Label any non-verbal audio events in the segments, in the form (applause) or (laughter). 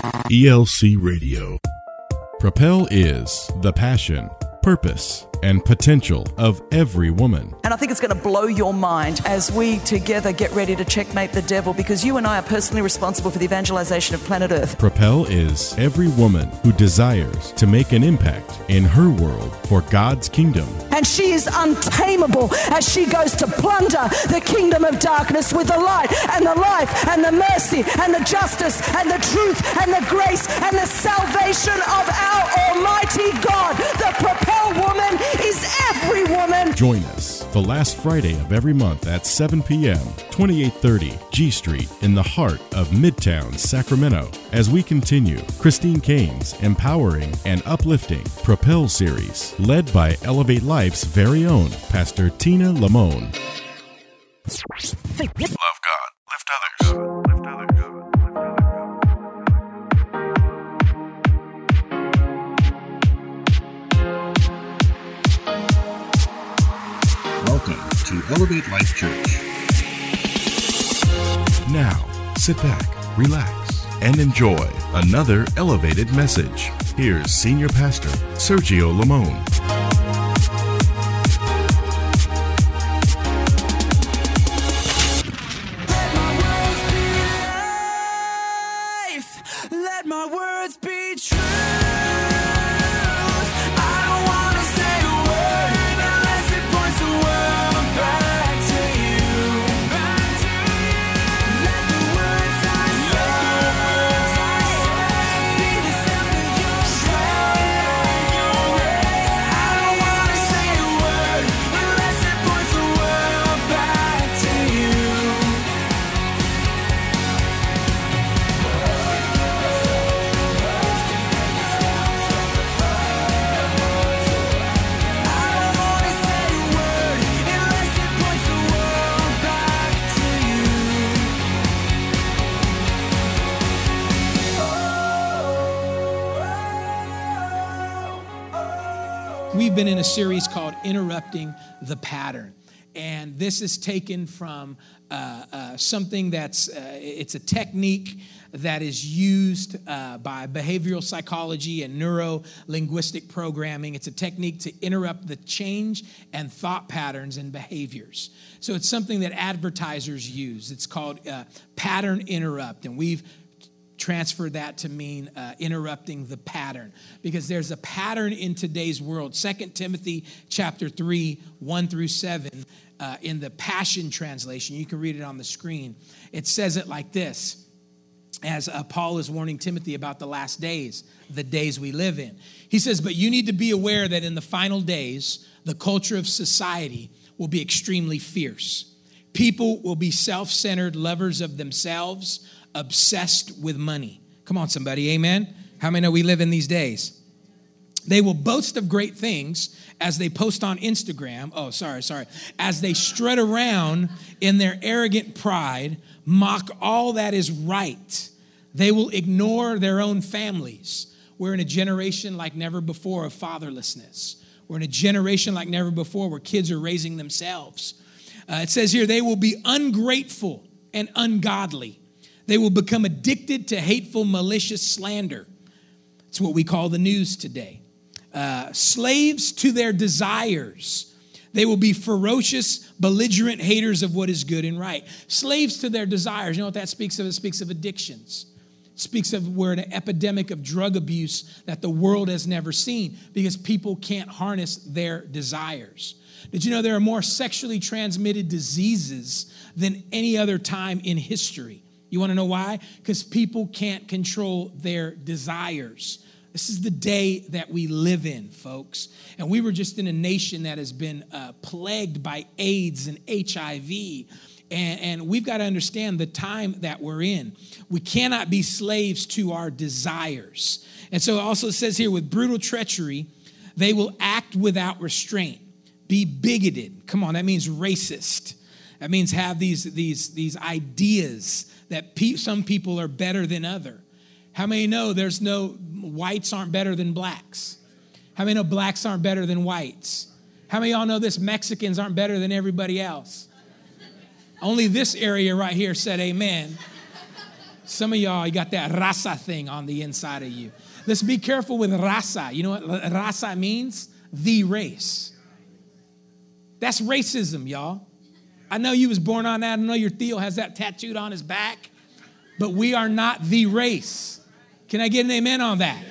ELC Radio. Propel is the passion, purpose, and potential of every woman. And I think it's going to blow your mind as we together get ready to checkmate the devil because you and I are personally responsible for the evangelization of planet Earth. Propel is every woman who desires to make an impact in her world for God's kingdom. And she is untamable as she goes to plunder the kingdom of darkness with the light and the life and the mercy and the justice and the truth and the grace and the salvation of our Almighty God. The Propel woman is every woman. Join us the last Friday of every month at 7 p.m., 2830 G Street in the heart of Midtown, Sacramento, as we continue Christine Caine's empowering and uplifting Propel series, led by Elevate Life's very own Pastor Tina Lamone. Love God, lift others. Lift others. Welcome to Elevate Life Church. Now, sit back, relax, and enjoy another elevated message. Here's Senior Pastor Sergio Lamone. We've been in a series called Interrupting the Pattern. And this is taken from uh, uh, something that's, uh, it's a technique that is used uh, by behavioral psychology and neuro linguistic programming. It's a technique to interrupt the change and thought patterns and behaviors. So it's something that advertisers use. It's called uh, pattern interrupt. And we've transfer that to mean uh, interrupting the pattern. Because there's a pattern in today's world. 2 timothy chapter 3 1 through 7 uh, in the passion translation you can read it on the screen. It says it like this as uh, paul is warning timothy about the last days the days we live in. He says but you need to be aware that in the final days the culture of society will be extremely fierce. People will be self-centered lovers of themselves obsessed with money. Come on, somebody, amen? How many know we live in these days? They will boast of great things as they post on Instagram. Oh, sorry, sorry. As they strut around in their arrogant pride, mock all that is right. They will ignore their own families. We're in a generation like never before of fatherlessness. We're in a generation like never before where kids are raising themselves. Uh, it says here, they will be ungrateful and ungodly. They will become addicted to hateful, malicious slander. It's what we call the news today. Uh, slaves to their desires. They will be ferocious, belligerent haters of what is good and right. Slaves to their desires. You know what that speaks of? It speaks of addictions. It speaks of we're in an epidemic of drug abuse that the world has never seen because people can't harness their desires. Did you know there are more sexually transmitted diseases than any other time in history? You want to know why? Because people can't control their desires. This is the day that we live in, folks. And we were just in a nation that has been uh, plagued by AIDS and HIV. And, and we've got to understand the time that we're in. We cannot be slaves to our desires. And so it also says here with brutal treachery, they will act without restraint, be bigoted. Come on, that means racist. That means have these, these, these ideas that pe- some people are better than other. How many know there's no whites aren't better than blacks? How many know blacks aren't better than whites? How many y'all know this Mexicans aren't better than everybody else? Only this area right here said amen. Some of y'all, you got that rasa thing on the inside of you. Let's be careful with rasa. You know what rasa means? The race. That's racism, y'all. I know you was born on that. I know your Theo has that tattooed on his back, but we are not the race. Can I get an amen on that?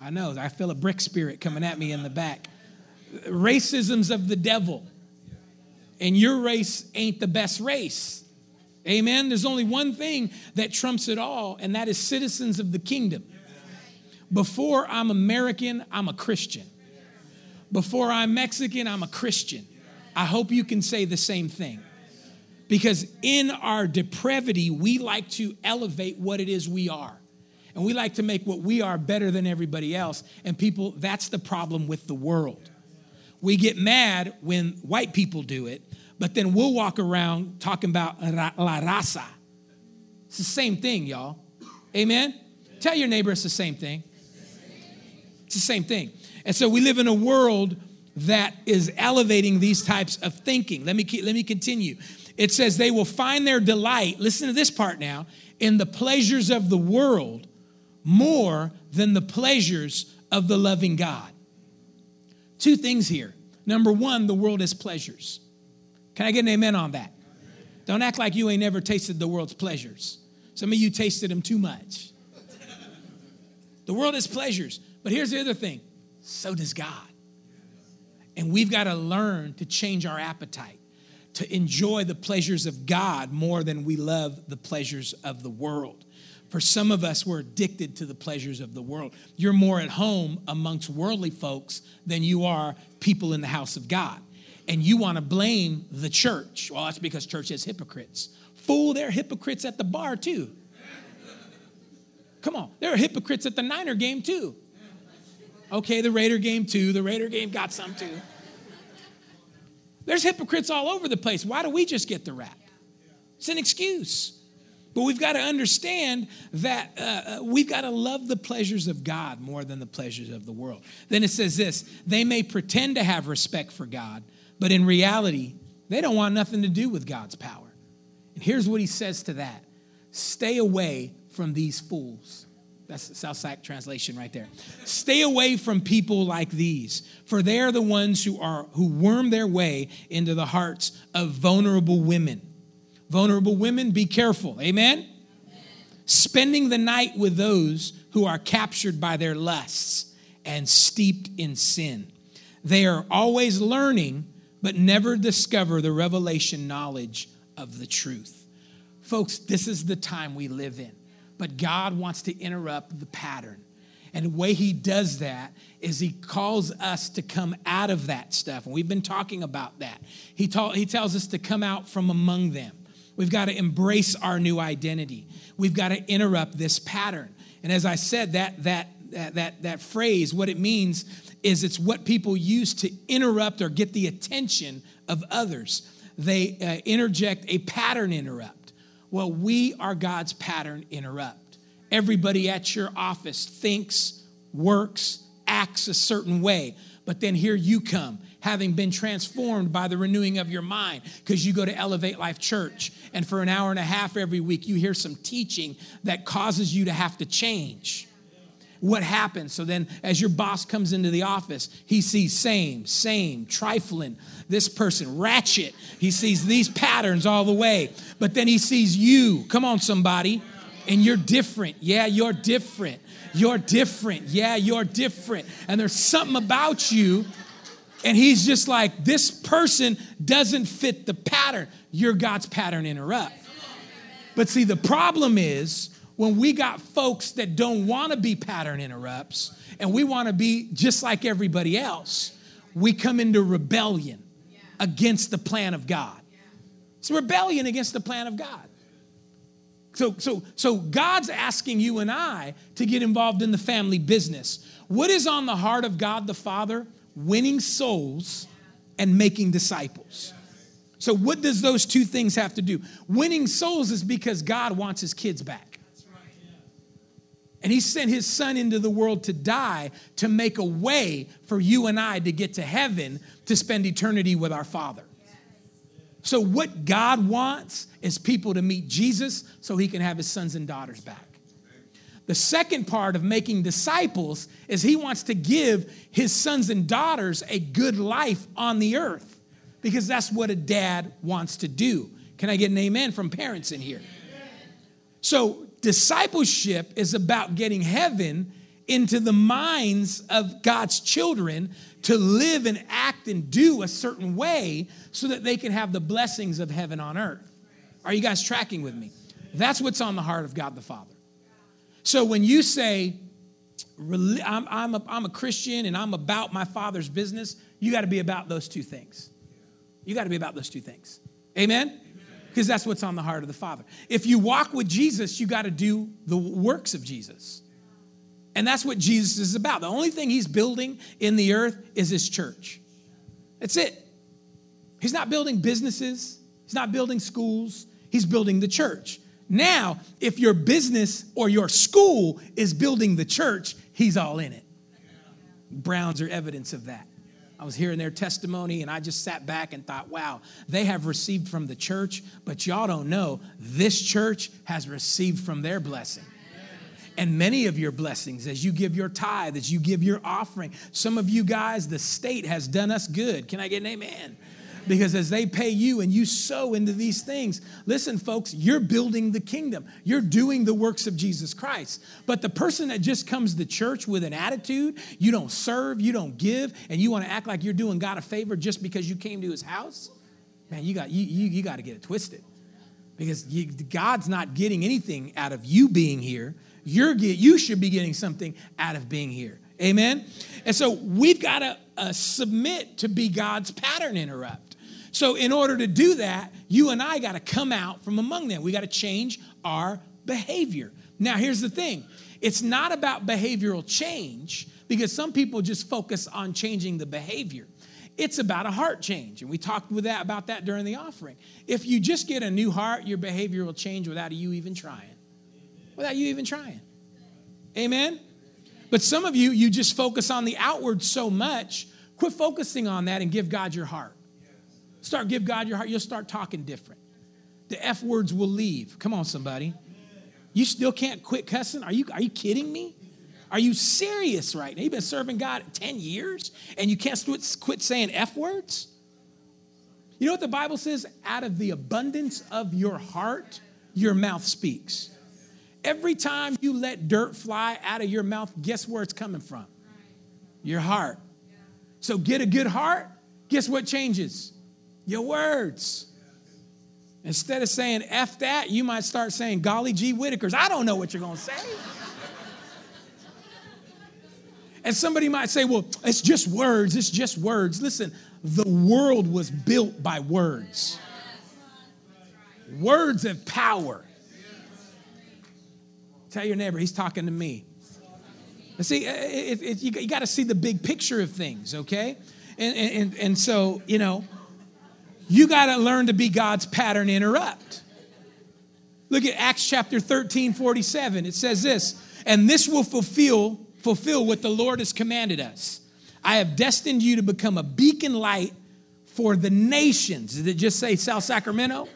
I know, I feel a brick spirit coming at me in the back. Racism's of the devil. And your race ain't the best race. Amen. There's only one thing that trumps it all, and that is citizens of the kingdom. Before I'm American, I'm a Christian. Before I'm Mexican, I'm a Christian. I hope you can say the same thing. Because in our depravity, we like to elevate what it is we are. And we like to make what we are better than everybody else. And people, that's the problem with the world. We get mad when white people do it, but then we'll walk around talking about la raza. It's the same thing, y'all. Amen? Tell your neighbor it's the same thing. It's the same thing. And so we live in a world that is elevating these types of thinking. Let me, keep, let me continue. It says they will find their delight, listen to this part now, in the pleasures of the world more than the pleasures of the loving God. Two things here. Number one, the world has pleasures. Can I get an amen on that? Don't act like you ain't never tasted the world's pleasures. Some of you tasted them too much. The world has pleasures. But here's the other thing so does God. And we've got to learn to change our appetite, to enjoy the pleasures of God more than we love the pleasures of the world. For some of us, we're addicted to the pleasures of the world. You're more at home amongst worldly folks than you are people in the house of God. And you want to blame the church. Well, that's because church has hypocrites. Fool, they're hypocrites at the bar too. Come on, there are hypocrites at the Niner game too. Okay, the Raider game too. The Raider game got some too. There's hypocrites all over the place. Why do we just get the rap? It's an excuse. But we've got to understand that uh, uh, we've got to love the pleasures of God more than the pleasures of the world. Then it says this they may pretend to have respect for God, but in reality, they don't want nothing to do with God's power. And here's what he says to that stay away from these fools. That's the Southside translation right there. Stay away from people like these, for they're the ones who are who worm their way into the hearts of vulnerable women. Vulnerable women, be careful. Amen? Amen? Spending the night with those who are captured by their lusts and steeped in sin. They are always learning, but never discover the revelation knowledge of the truth. Folks, this is the time we live in, but God wants to interrupt the pattern. And the way he does that is he calls us to come out of that stuff. And we've been talking about that. He, ta- he tells us to come out from among them. We've got to embrace our new identity. We've got to interrupt this pattern. And as I said, that, that, that, that, that phrase, what it means is it's what people use to interrupt or get the attention of others. They uh, interject a pattern interrupt. Well, we are God's pattern interrupt. Everybody at your office thinks, works, acts a certain way, but then here you come having been transformed by the renewing of your mind because you go to Elevate Life Church and for an hour and a half every week you hear some teaching that causes you to have to change. What happens? So then, as your boss comes into the office, he sees same, same, trifling, this person, ratchet. He sees these patterns all the way. But then he sees you. Come on, somebody. And you're different. Yeah, you're different. You're different. Yeah, you're different. And there's something about you and he's just like, this person doesn't fit the pattern. You're God's pattern interrupt. But see, the problem is when we got folks that don't want to be pattern interrupts and we want to be just like everybody else, we come into rebellion against the plan of God. It's rebellion against the plan of God. So, so, so God's asking you and I to get involved in the family business. What is on the heart of God the Father? winning souls and making disciples. So, what does those two things have to do? Winning souls is because God wants his kids back. And he sent his son into the world to die to make a way for you and I to get to heaven to spend eternity with our Father. So, what God wants is people to meet Jesus so he can have his sons and daughters back. The second part of making disciples is he wants to give his sons and daughters a good life on the earth because that's what a dad wants to do. Can I get an amen from parents in here? So, discipleship is about getting heaven into the minds of God's children to live and act and do a certain way so that they can have the blessings of heaven on earth. Are you guys tracking with me? That's what's on the heart of God the Father. So when you say, I'm, I'm, a, I'm a Christian and I'm about my Father's business, you got to be about those two things. You got to be about those two things. Amen? Because that's what's on the heart of the Father. If you walk with Jesus, you got to do the works of Jesus. And that's what Jesus is about. The only thing he's building in the earth is his church. That's it. He's not building businesses, he's not building schools, he's building the church. Now, if your business or your school is building the church, he's all in it. Browns are evidence of that. I was hearing their testimony and I just sat back and thought, wow, they have received from the church, but y'all don't know this church has received from their blessing and many of your blessings as you give your tithe, as you give your offering. Some of you guys, the state has done us good. Can I get an amen? Because as they pay you and you sow into these things, listen, folks, you're building the kingdom. You're doing the works of Jesus Christ. But the person that just comes to church with an attitude, you don't serve, you don't give, and you want to act like you're doing God a favor just because you came to his house, man, you got, you, you, you got to get it twisted. Because you, God's not getting anything out of you being here you're get, you should be getting something out of being here. Amen? And so we've got to uh, submit to be God's pattern interrupt. So, in order to do that, you and I got to come out from among them. We got to change our behavior. Now, here's the thing it's not about behavioral change because some people just focus on changing the behavior. It's about a heart change. And we talked with that about that during the offering. If you just get a new heart, your behavior will change without you even trying without you even trying. Amen? But some of you, you just focus on the outward so much. Quit focusing on that and give God your heart. Start give God your heart. You'll start talking different. The F words will leave. Come on, somebody. You still can't quit cussing? Are you, are you kidding me? Are you serious right now? You've been serving God 10 years and you can't quit saying F words? You know what the Bible says? Out of the abundance of your heart, your mouth speaks. Every time you let dirt fly out of your mouth, guess where it's coming from? Your heart. So get a good heart, guess what changes? Your words. Instead of saying F that, you might start saying golly gee Whitakers. I don't know what you're gonna say. and somebody might say, well, it's just words, it's just words. Listen, the world was built by words. Words have power. Tell your neighbor, he's talking to me. See, it, it, you, you got to see the big picture of things, okay? And, and, and so, you know, you got to learn to be God's pattern interrupt. Look at Acts chapter 13, 47. It says this, and this will fulfill, fulfill what the Lord has commanded us. I have destined you to become a beacon light for the nations. Does it just say South Sacramento?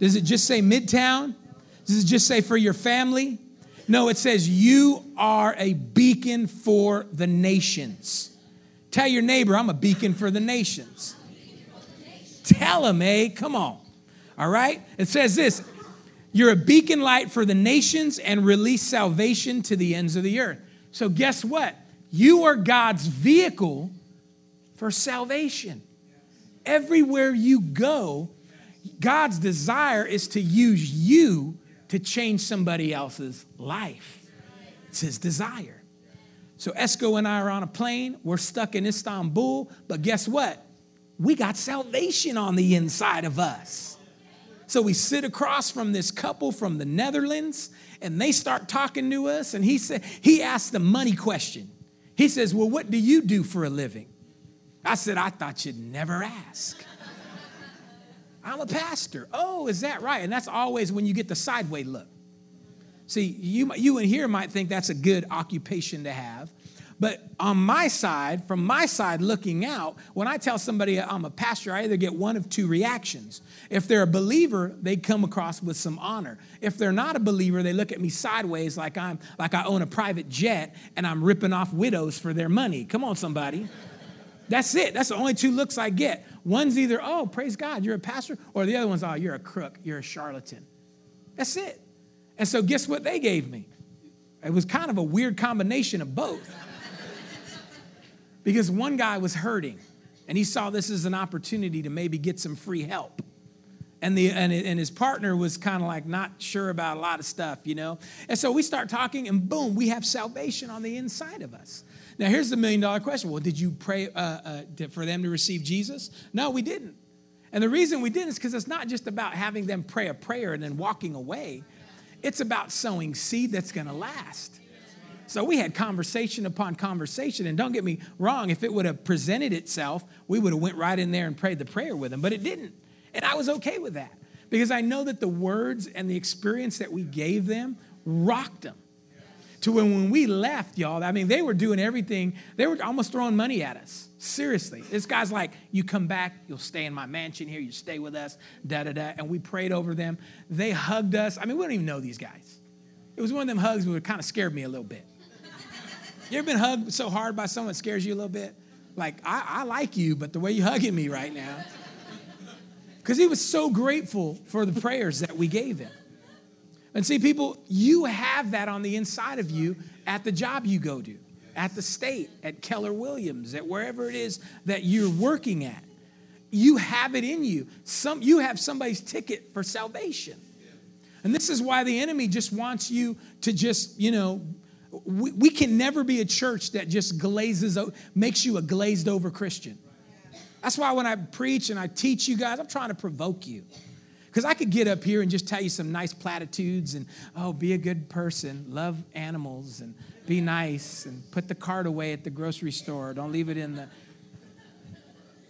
Does it just say Midtown? Does it just say for your family? No, it says, You are a beacon for the nations. Tell your neighbor, I'm a beacon for the nations. Tell him, eh? Come on. All right? It says this You're a beacon light for the nations and release salvation to the ends of the earth. So, guess what? You are God's vehicle for salvation. Everywhere you go, God's desire is to use you to change somebody else's life. It's his desire. So Esco and I are on a plane. We're stuck in Istanbul, but guess what? We got salvation on the inside of us. So we sit across from this couple from the Netherlands, and they start talking to us. And he said, he asked the money question. He says, Well, what do you do for a living? I said, I thought you'd never ask. (laughs) I'm a pastor. Oh, is that right? And that's always when you get the sideway look. See, you, you in here might think that's a good occupation to have, But on my side, from my side looking out, when I tell somebody I'm a pastor, I either get one of two reactions. If they're a believer, they come across with some honor. If they're not a believer, they look at me sideways like I'm like I own a private jet and I'm ripping off widows for their money. Come on, somebody. That's it. That's the only two looks I get. One's either, oh, praise God, you're a pastor, or the other one's, oh, you're a crook, you're a charlatan. That's it. And so, guess what they gave me? It was kind of a weird combination of both. Because one guy was hurting, and he saw this as an opportunity to maybe get some free help. And, the, and, and his partner was kind of like not sure about a lot of stuff, you know? And so we start talking, and boom, we have salvation on the inside of us. Now, here's the million dollar question Well, did you pray uh, uh, for them to receive Jesus? No, we didn't. And the reason we didn't is because it's not just about having them pray a prayer and then walking away. It's about sowing seed that's going to last. So we had conversation upon conversation, and don't get me wrong, if it would have presented itself, we would have went right in there and prayed the prayer with them, but it didn't. And I was okay with that because I know that the words and the experience that we gave them rocked them. To when, when we left, y'all, I mean, they were doing everything, they were almost throwing money at us. Seriously. This guy's like, you come back, you'll stay in my mansion here, you stay with us, da da da. And we prayed over them. They hugged us. I mean, we don't even know these guys. It was one of them hugs that kind of scared me a little bit. You ever been hugged so hard by someone that scares you a little bit? Like, I, I like you, but the way you're hugging me right now. Because he was so grateful for the prayers that we gave him. And see, people, you have that on the inside of you at the job you go to at the state, at Keller Williams, at wherever it is that you're working at. You have it in you. Some, you have somebody's ticket for salvation. And this is why the enemy just wants you to just, you know, we, we can never be a church that just glazes, makes you a glazed over Christian. That's why when I preach and I teach you guys, I'm trying to provoke you. Because I could get up here and just tell you some nice platitudes and, oh, be a good person, love animals, and be nice and put the cart away at the grocery store. Don't leave it in the.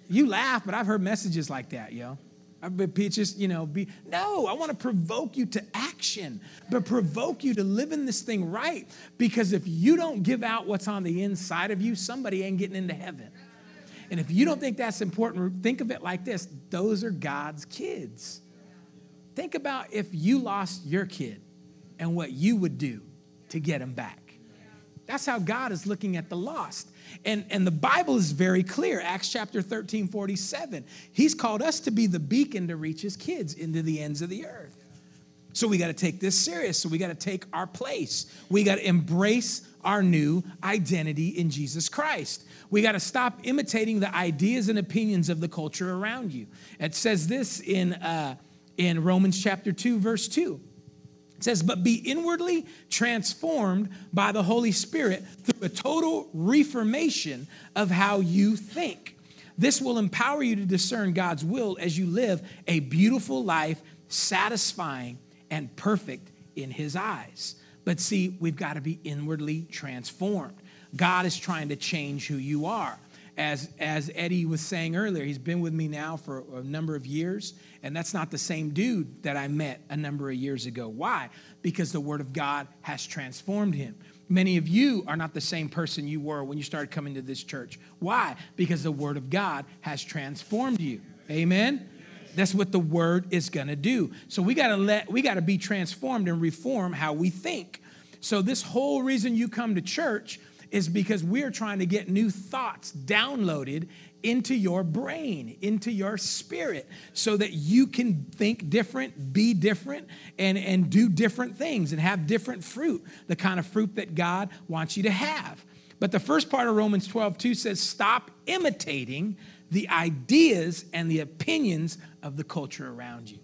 You laugh, but I've heard messages like that, yo. I've just, you know, be no, I want to provoke you to action, but provoke you to live in this thing right. Because if you don't give out what's on the inside of you, somebody ain't getting into heaven. And if you don't think that's important, think of it like this those are God's kids. Think about if you lost your kid and what you would do to get him back. That's how God is looking at the lost. And, and the Bible is very clear. Acts chapter 13, 47. He's called us to be the beacon to reach his kids into the ends of the earth. So we got to take this serious. So we got to take our place. We got to embrace our new identity in Jesus Christ. We got to stop imitating the ideas and opinions of the culture around you. It says this in, uh, in Romans chapter 2, verse 2. It says, but be inwardly transformed by the Holy Spirit through a total reformation of how you think. This will empower you to discern God's will as you live a beautiful life, satisfying and perfect in His eyes. But see, we've got to be inwardly transformed. God is trying to change who you are as, as Eddie was saying earlier, he's been with me now for a number of years, and that's not the same dude that I met a number of years ago. Why? Because the Word of God has transformed him. Many of you are not the same person you were when you started coming to this church. Why? Because the Word of God has transformed you. Amen? That's what the Word is to do. So we got to let, we got to be transformed and reform how we think. So, this whole reason you come to church is because we're trying to get new thoughts downloaded into your brain, into your spirit, so that you can think different, be different, and, and do different things and have different fruit, the kind of fruit that God wants you to have. But the first part of Romans 12, 2 says, stop imitating the ideas and the opinions of the culture around you.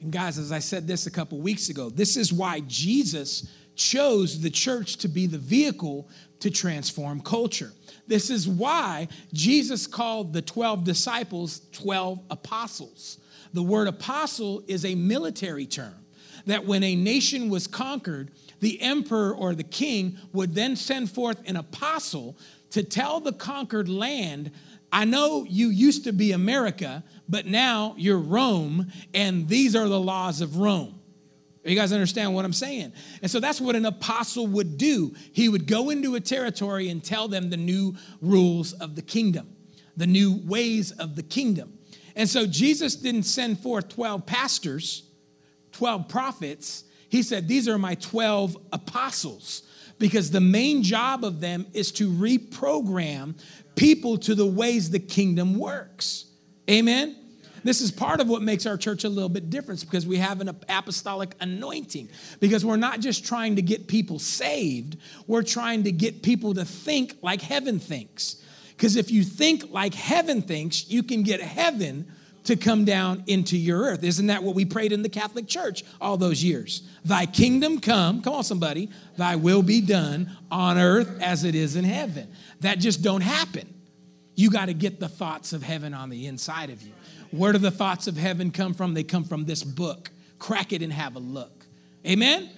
And guys, as I said this a couple weeks ago, this is why Jesus chose the church to be the vehicle to transform culture. This is why Jesus called the 12 disciples 12 apostles. The word apostle is a military term that when a nation was conquered, the emperor or the king would then send forth an apostle to tell the conquered land, I know you used to be America, but now you're Rome, and these are the laws of Rome. You guys understand what I'm saying? And so that's what an apostle would do. He would go into a territory and tell them the new rules of the kingdom, the new ways of the kingdom. And so Jesus didn't send forth 12 pastors, 12 prophets. He said, These are my 12 apostles, because the main job of them is to reprogram people to the ways the kingdom works. Amen? This is part of what makes our church a little bit different because we have an apostolic anointing. Because we're not just trying to get people saved, we're trying to get people to think like heaven thinks. Because if you think like heaven thinks, you can get heaven to come down into your earth. Isn't that what we prayed in the Catholic Church all those years? Thy kingdom come, come on, somebody, thy will be done on earth as it is in heaven. That just don't happen. You got to get the thoughts of heaven on the inside of you. Where do the thoughts of heaven come from? They come from this book. Crack it and have a look. Amen?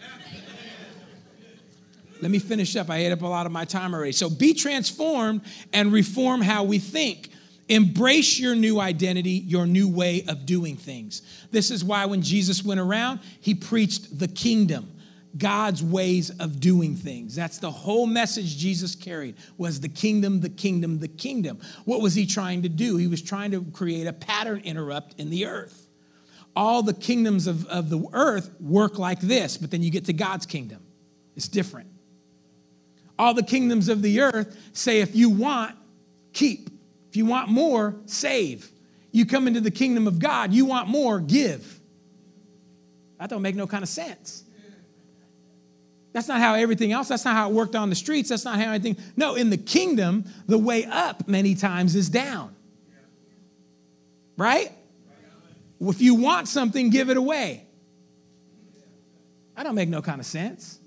Let me finish up. I ate up a lot of my time already. So be transformed and reform how we think. Embrace your new identity, your new way of doing things. This is why when Jesus went around, he preached the kingdom. God's ways of doing things. That's the whole message Jesus carried was the kingdom, the kingdom, the kingdom. What was he trying to do? He was trying to create a pattern interrupt in the earth. All the kingdoms of, of the earth work like this, but then you get to God's kingdom. It's different. All the kingdoms of the earth say if you want, keep. If you want more, save. You come into the kingdom of God, you want more, give. That don't make no kind of sense. That's not how everything else, that's not how it worked on the streets. That's not how anything. No, in the kingdom, the way up many times is down. Right? If you want something, give it away. I don't make no kind of sense.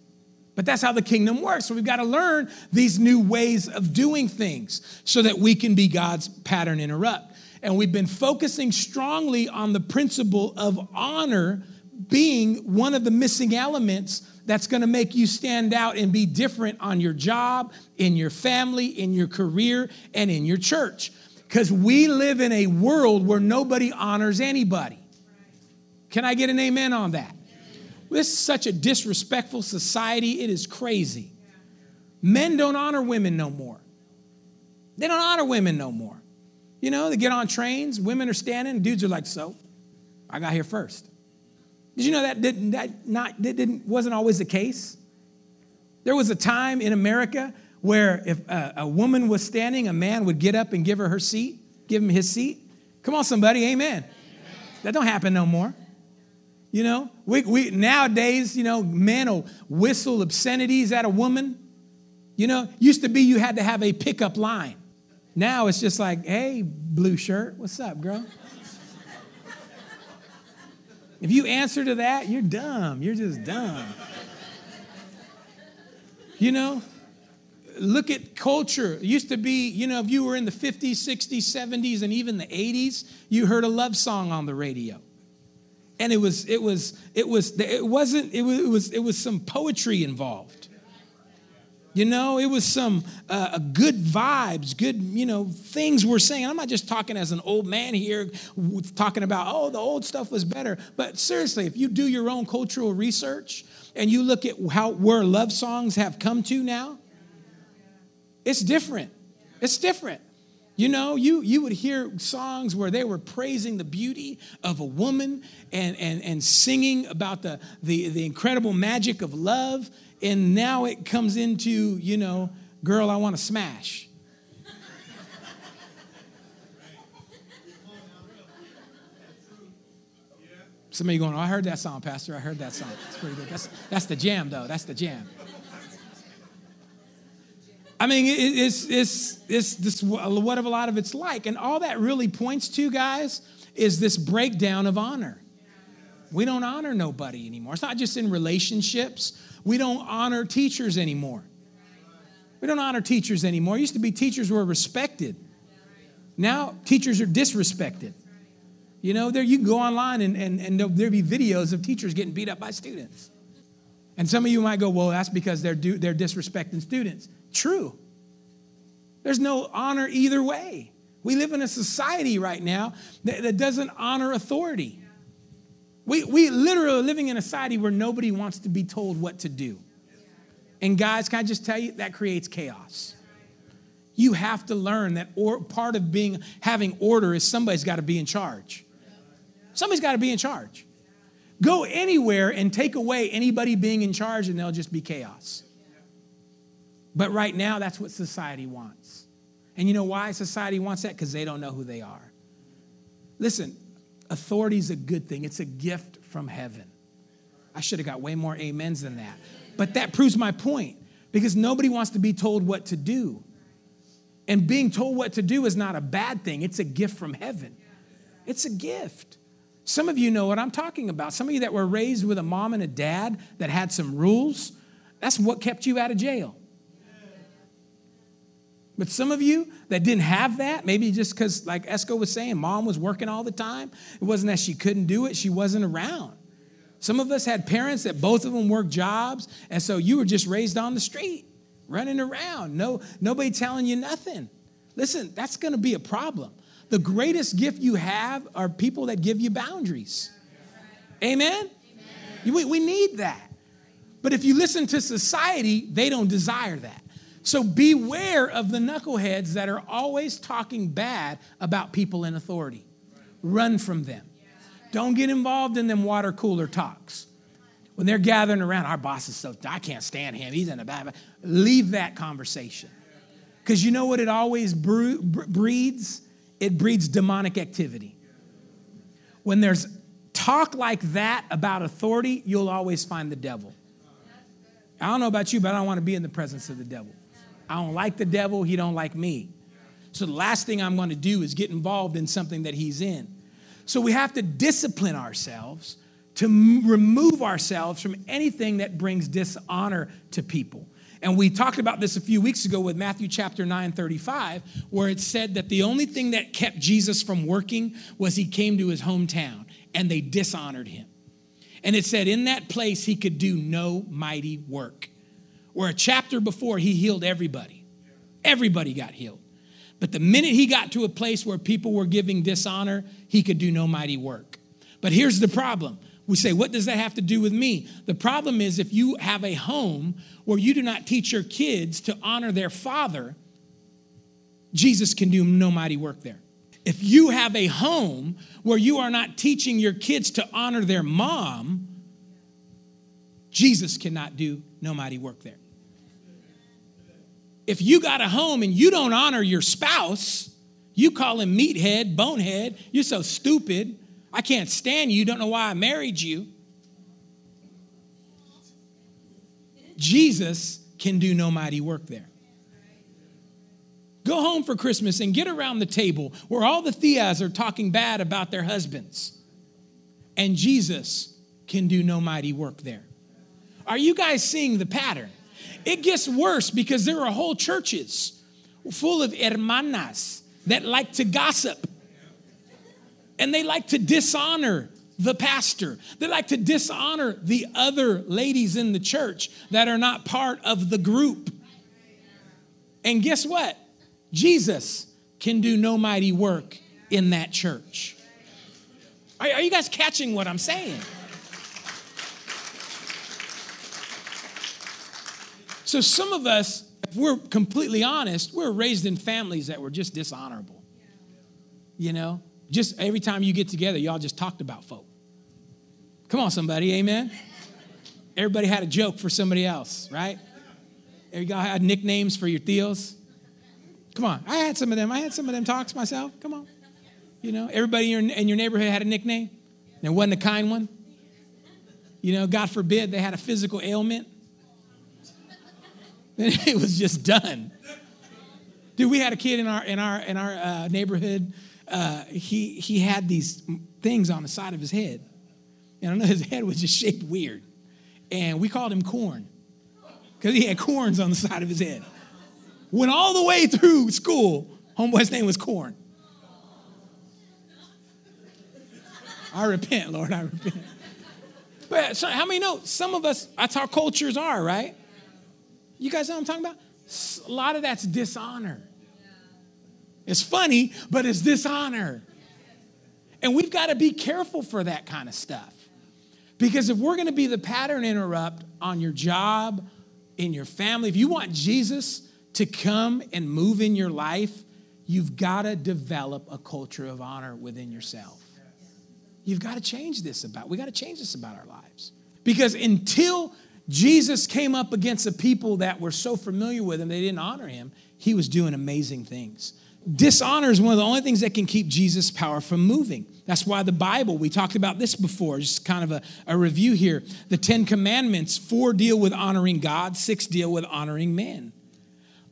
But that's how the kingdom works. So we've got to learn these new ways of doing things so that we can be God's pattern interrupt. And we've been focusing strongly on the principle of honor being one of the missing elements that's going to make you stand out and be different on your job, in your family, in your career, and in your church. Because we live in a world where nobody honors anybody. Can I get an amen on that? This is such a disrespectful society, it is crazy. Men don't honor women no more. They don't honor women no more. You know, they get on trains, women are standing, dudes are like, so, I got here first. Did you know that didn't that not that didn't wasn't always the case? There was a time in America where if a, a, woman was standing, a man would get up and give her her seat, give him his seat. Come on, somebody, amen. amen. That don't happen no more. You know, we, we nowadays, you know, men will whistle obscenities at a woman. You know, used to be you had to have a pickup line. Now it's just like, hey, blue shirt, what's up, girl? If you answer to that, you're dumb. You're just dumb. You know, look at culture. It used to be, you know, if you were in the 50s, 60s, 70s, and even the 80s, you heard a love song on the radio. And it was, it was, it was, it wasn't, it was, it was, it was some poetry involved. You know, it was some uh, good vibes, good, you know, things we're saying. I'm not just talking as an old man here, talking about, oh, the old stuff was better. But seriously, if you do your own cultural research and you look at how where love songs have come to now, it's different. It's different. You know, you, you would hear songs where they were praising the beauty of a woman and, and, and singing about the, the, the incredible magic of love and now it comes into, you know, girl, I want to smash. Some of you going, oh, I heard that song, Pastor. I heard that song. It's pretty good. That's, that's the jam, though. That's the jam. I mean, it's, it's, it's this, what a lot of it's like. And all that really points to, guys, is this breakdown of honor. We don't honor nobody anymore. It's not just in relationships, we don't honor teachers anymore. We don't honor teachers anymore. It used to be teachers were respected. Now teachers are disrespected. You know, there you can go online and, and, and there'll be videos of teachers getting beat up by students. And some of you might go, well, that's because they're, do, they're disrespecting students. True. There's no honor either way. We live in a society right now that, that doesn't honor authority. We, we literally are living in a society where nobody wants to be told what to do. And guys, can I just tell you, that creates chaos. You have to learn that or, part of being having order is somebody's got to be in charge. Somebody's got to be in charge. Go anywhere and take away anybody being in charge, and there'll just be chaos. But right now, that's what society wants. And you know why society wants that? Because they don't know who they are. Listen, authority is a good thing, it's a gift from heaven. I should have got way more amens than that. But that proves my point because nobody wants to be told what to do. And being told what to do is not a bad thing, it's a gift from heaven. It's a gift. Some of you know what I'm talking about. Some of you that were raised with a mom and a dad that had some rules, that's what kept you out of jail. But some of you that didn't have that, maybe just because, like Esco was saying, mom was working all the time. It wasn't that she couldn't do it, she wasn't around. Some of us had parents that both of them worked jobs, and so you were just raised on the street, running around, no, nobody telling you nothing. Listen, that's gonna be a problem. The greatest gift you have are people that give you boundaries. Amen? Amen. We, we need that. But if you listen to society, they don't desire that. So beware of the knuckleheads that are always talking bad about people in authority. Run from them. Don't get involved in them water cooler talks. When they're gathering around, our boss is so, I can't stand him. He's in a bad. Leave that conversation. Because you know what it always breeds? It breeds demonic activity. When there's talk like that about authority, you'll always find the devil. I don't know about you, but I don't want to be in the presence of the devil. I don't like the devil, he don't like me. So the last thing I'm going to do is get involved in something that he's in. So we have to discipline ourselves to m- remove ourselves from anything that brings dishonor to people. And we talked about this a few weeks ago with Matthew chapter 9, 35, where it said that the only thing that kept Jesus from working was he came to his hometown and they dishonored him. And it said, in that place, he could do no mighty work where a chapter before he healed everybody. Everybody got healed. But the minute he got to a place where people were giving dishonor, he could do no mighty work. But here's the problem. We say, what does that have to do with me? The problem is if you have a home where you do not teach your kids to honor their father, Jesus can do no mighty work there. If you have a home where you are not teaching your kids to honor their mom, Jesus cannot do no mighty work there if you got a home and you don't honor your spouse, you call him meathead, bonehead, you're so stupid. I can't stand you. You don't know why I married you. Jesus can do no mighty work there. Go home for Christmas and get around the table where all the Theas are talking bad about their husbands. And Jesus can do no mighty work there. Are you guys seeing the pattern? It gets worse because there are whole churches full of hermanas that like to gossip and they like to dishonor the pastor. They like to dishonor the other ladies in the church that are not part of the group. And guess what? Jesus can do no mighty work in that church. Are, are you guys catching what I'm saying? So some of us, if we're completely honest, we're raised in families that were just dishonorable. You know, just every time you get together, y'all just talked about folk. Come on, somebody, amen. Everybody had a joke for somebody else, right? Everybody had nicknames for your theos. Come on, I had some of them. I had some of them talks myself. Come on. You know, everybody in your, in your neighborhood had a nickname. And it wasn't a kind one. You know, God forbid they had a physical ailment (laughs) it was just done. Dude, we had a kid in our in our in our uh, neighborhood. Uh, he he had these things on the side of his head, and I know his (laughs) head was just shaped weird, and we called him corn because he had corns on the side of his head. Went all the way through school. Homeboy's name was Corn. I repent, Lord. I repent. But so, how many know some of us? That's how cultures are, right? You guys know what I'm talking about? A lot of that's dishonor. It's funny, but it's dishonor. And we've got to be careful for that kind of stuff. Because if we're going to be the pattern interrupt on your job, in your family, if you want Jesus to come and move in your life, you've got to develop a culture of honor within yourself. You've got to change this about. We got to change this about our lives. Because until Jesus came up against the people that were so familiar with him, they didn't honor him, he was doing amazing things. Dishonor is one of the only things that can keep Jesus' power from moving. That's why the Bible, we talked about this before, just kind of a, a review here. The Ten Commandments, four deal with honoring God, six deal with honoring men.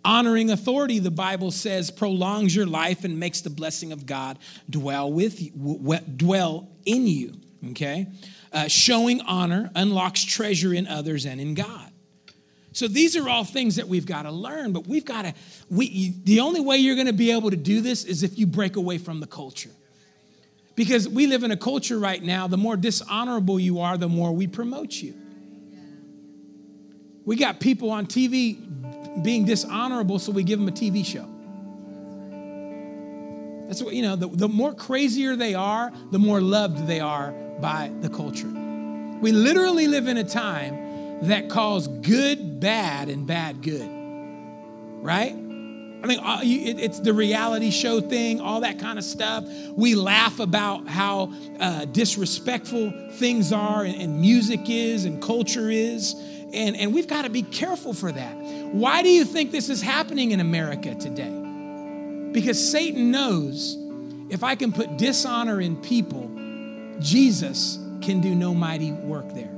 Honoring authority, the Bible says, prolongs your life and makes the blessing of God dwell with you, dwell in you. Okay, uh, showing honor unlocks treasure in others and in God. So these are all things that we've got to learn, but we've got to, we, the only way you're going to be able to do this is if you break away from the culture. Because we live in a culture right now, the more dishonorable you are, the more we promote you. We got people on TV being dishonorable, so we give them a TV show. That's what, you know, the, the more crazier they are, the more loved they are by the culture. We literally live in a time that calls good bad and bad good. Right? I mean, uh, it's the reality show thing, all that kind of stuff. We laugh about how uh, disrespectful things are and, and music is and culture is. And, and we've got to be careful for that. Why do you think this is happening in America today? Because Satan knows if I can put dishonor in people, Jesus can do no mighty work there.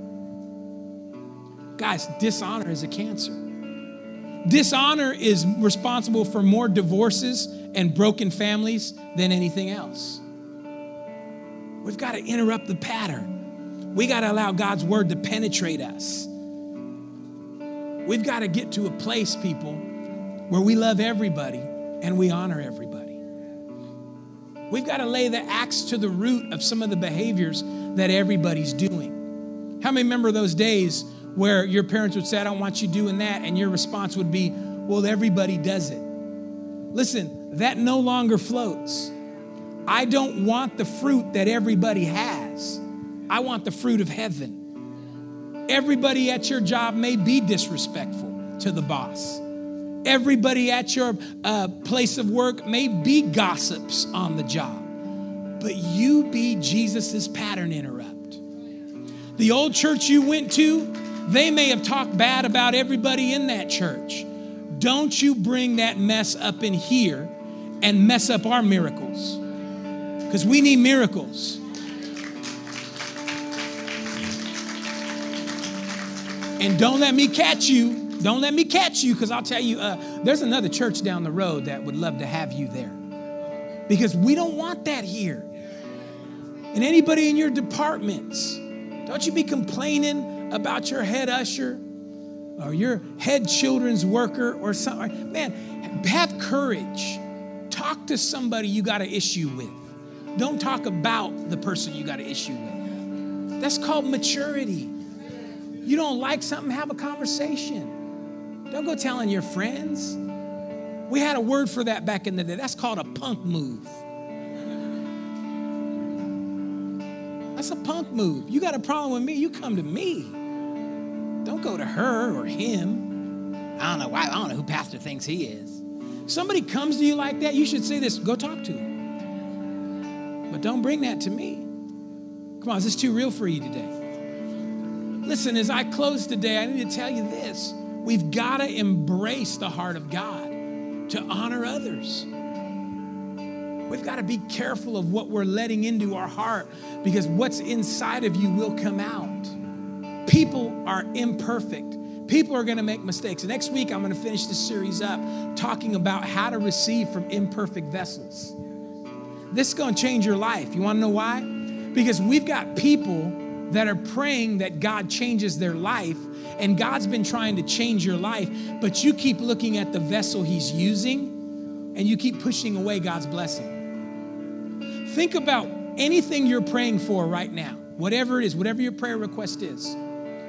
Guys, dishonor is a cancer. Dishonor is responsible for more divorces and broken families than anything else. We've got to interrupt the pattern. We got to allow God's word to penetrate us. We've got to get to a place, people, where we love everybody and we honor everybody. We've got to lay the axe to the root of some of the behaviors that everybody's doing. How many remember those days where your parents would say, I don't want you doing that, and your response would be, Well, everybody does it. Listen, that no longer floats. I don't want the fruit that everybody has, I want the fruit of heaven. Everybody at your job may be disrespectful to the boss. Everybody at your uh, place of work may be gossips on the job, but you be Jesus's pattern interrupt. The old church you went to, they may have talked bad about everybody in that church. Don't you bring that mess up in here and mess up our miracles. Because we need miracles. And don't let me catch you. Don't let me catch you because I'll tell you, uh, there's another church down the road that would love to have you there. Because we don't want that here. And anybody in your departments, don't you be complaining about your head usher or your head children's worker or something. Man, have courage. Talk to somebody you got an issue with. Don't talk about the person you got an issue with. That's called maturity. You don't like something, have a conversation. Don't go telling your friends. We had a word for that back in the day. That's called a punk move. That's a punk move. You got a problem with me, you come to me. Don't go to her or him. I don't know why, I don't know who pastor thinks he is. Somebody comes to you like that, you should say this, go talk to him. But don't bring that to me. Come on, is this too real for you today? Listen, as I close today, I need to tell you this. We've got to embrace the heart of God to honor others. We've got to be careful of what we're letting into our heart because what's inside of you will come out. People are imperfect. People are going to make mistakes. Next week, I'm going to finish this series up talking about how to receive from imperfect vessels. This is going to change your life. You want to know why? Because we've got people that are praying that God changes their life, and God's been trying to change your life, but you keep looking at the vessel He's using and you keep pushing away God's blessing. Think about anything you're praying for right now, whatever it is, whatever your prayer request is.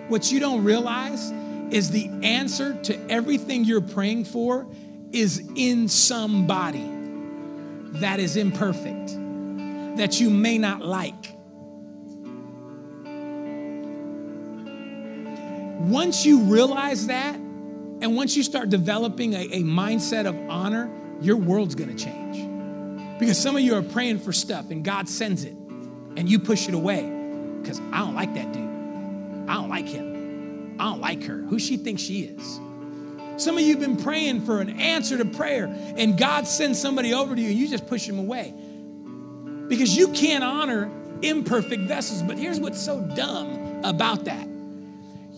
What you don't realize is the answer to everything you're praying for is in somebody that is imperfect, that you may not like. Once you realize that, and once you start developing a, a mindset of honor, your world's gonna change. Because some of you are praying for stuff and God sends it and you push it away because I don't like that dude. I don't like him. I don't like her. Who she thinks she is. Some of you have been praying for an answer to prayer and God sends somebody over to you and you just push him away because you can't honor imperfect vessels. But here's what's so dumb about that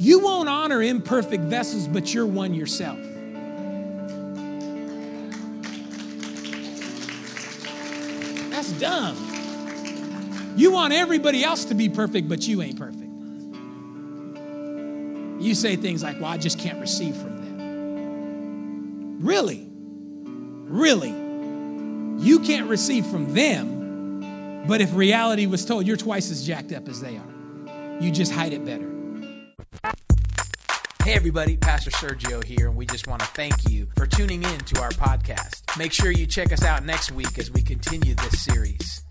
you won't honor imperfect vessels, but you're one yourself. That's dumb. You want everybody else to be perfect, but you ain't perfect. You say things like, Well, I just can't receive from them. Really? Really? You can't receive from them, but if reality was told, you're twice as jacked up as they are. You just hide it better. Hey, everybody, Pastor Sergio here, and we just want to thank you for tuning in to our podcast. Make sure you check us out next week as we continue this series.